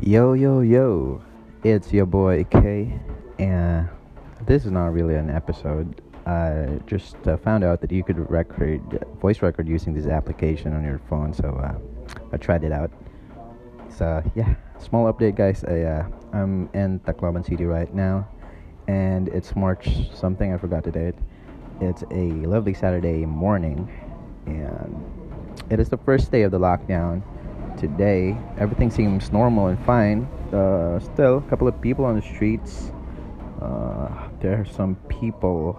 Yo, yo, yo, it's your boy K, and this is not really an episode. I just uh, found out that you could record, voice record using this application on your phone, so uh, I tried it out. So, yeah, small update, guys. I, uh, I'm in Tacloban City right now, and it's March something, I forgot the date. It's a lovely Saturday morning, and it is the first day of the lockdown today. Everything seems normal and fine. Uh, still, a couple of people on the streets. Uh, there are some people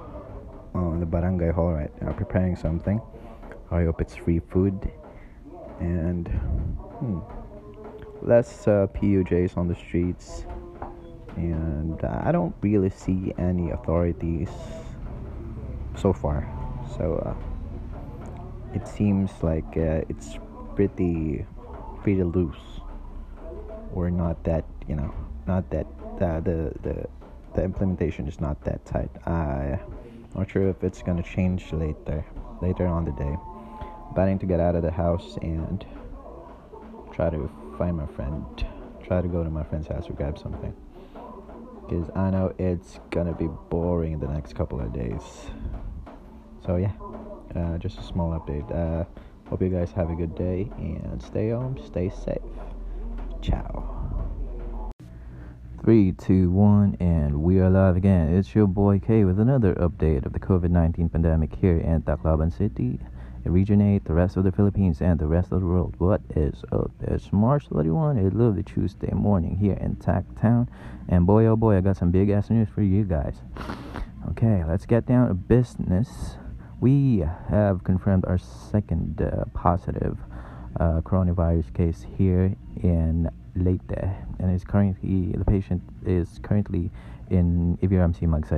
on the barangay hall right now preparing something. I hope it's free food. And hmm, less uh, PUJs on the streets. And I don't really see any authorities so far. So uh, it seems like uh, it's pretty pretty loose. Or not that you know not that uh, the the the implementation is not that tight. I'm not sure if it's gonna change later later on the day. Planning to get out of the house and try to find my friend. Try to go to my friend's house or grab something. Because i know it's gonna be boring the next couple of days. So yeah uh, just a small update. Uh, Hope you guys have a good day and stay home, stay safe. Ciao. Three, two, one, and we are live again. It's your boy K with another update of the COVID 19 pandemic here in Tacloban City, Region 8, the rest of the Philippines, and the rest of the world. What is up? It's March 31, a lovely Tuesday morning here in Tac Town, and boy oh boy, I got some big ass news for you guys. Okay, let's get down to business we have confirmed our second uh, positive uh, coronavirus case here in Leyte, and is currently the patient is currently in EVRMC Magsaysay.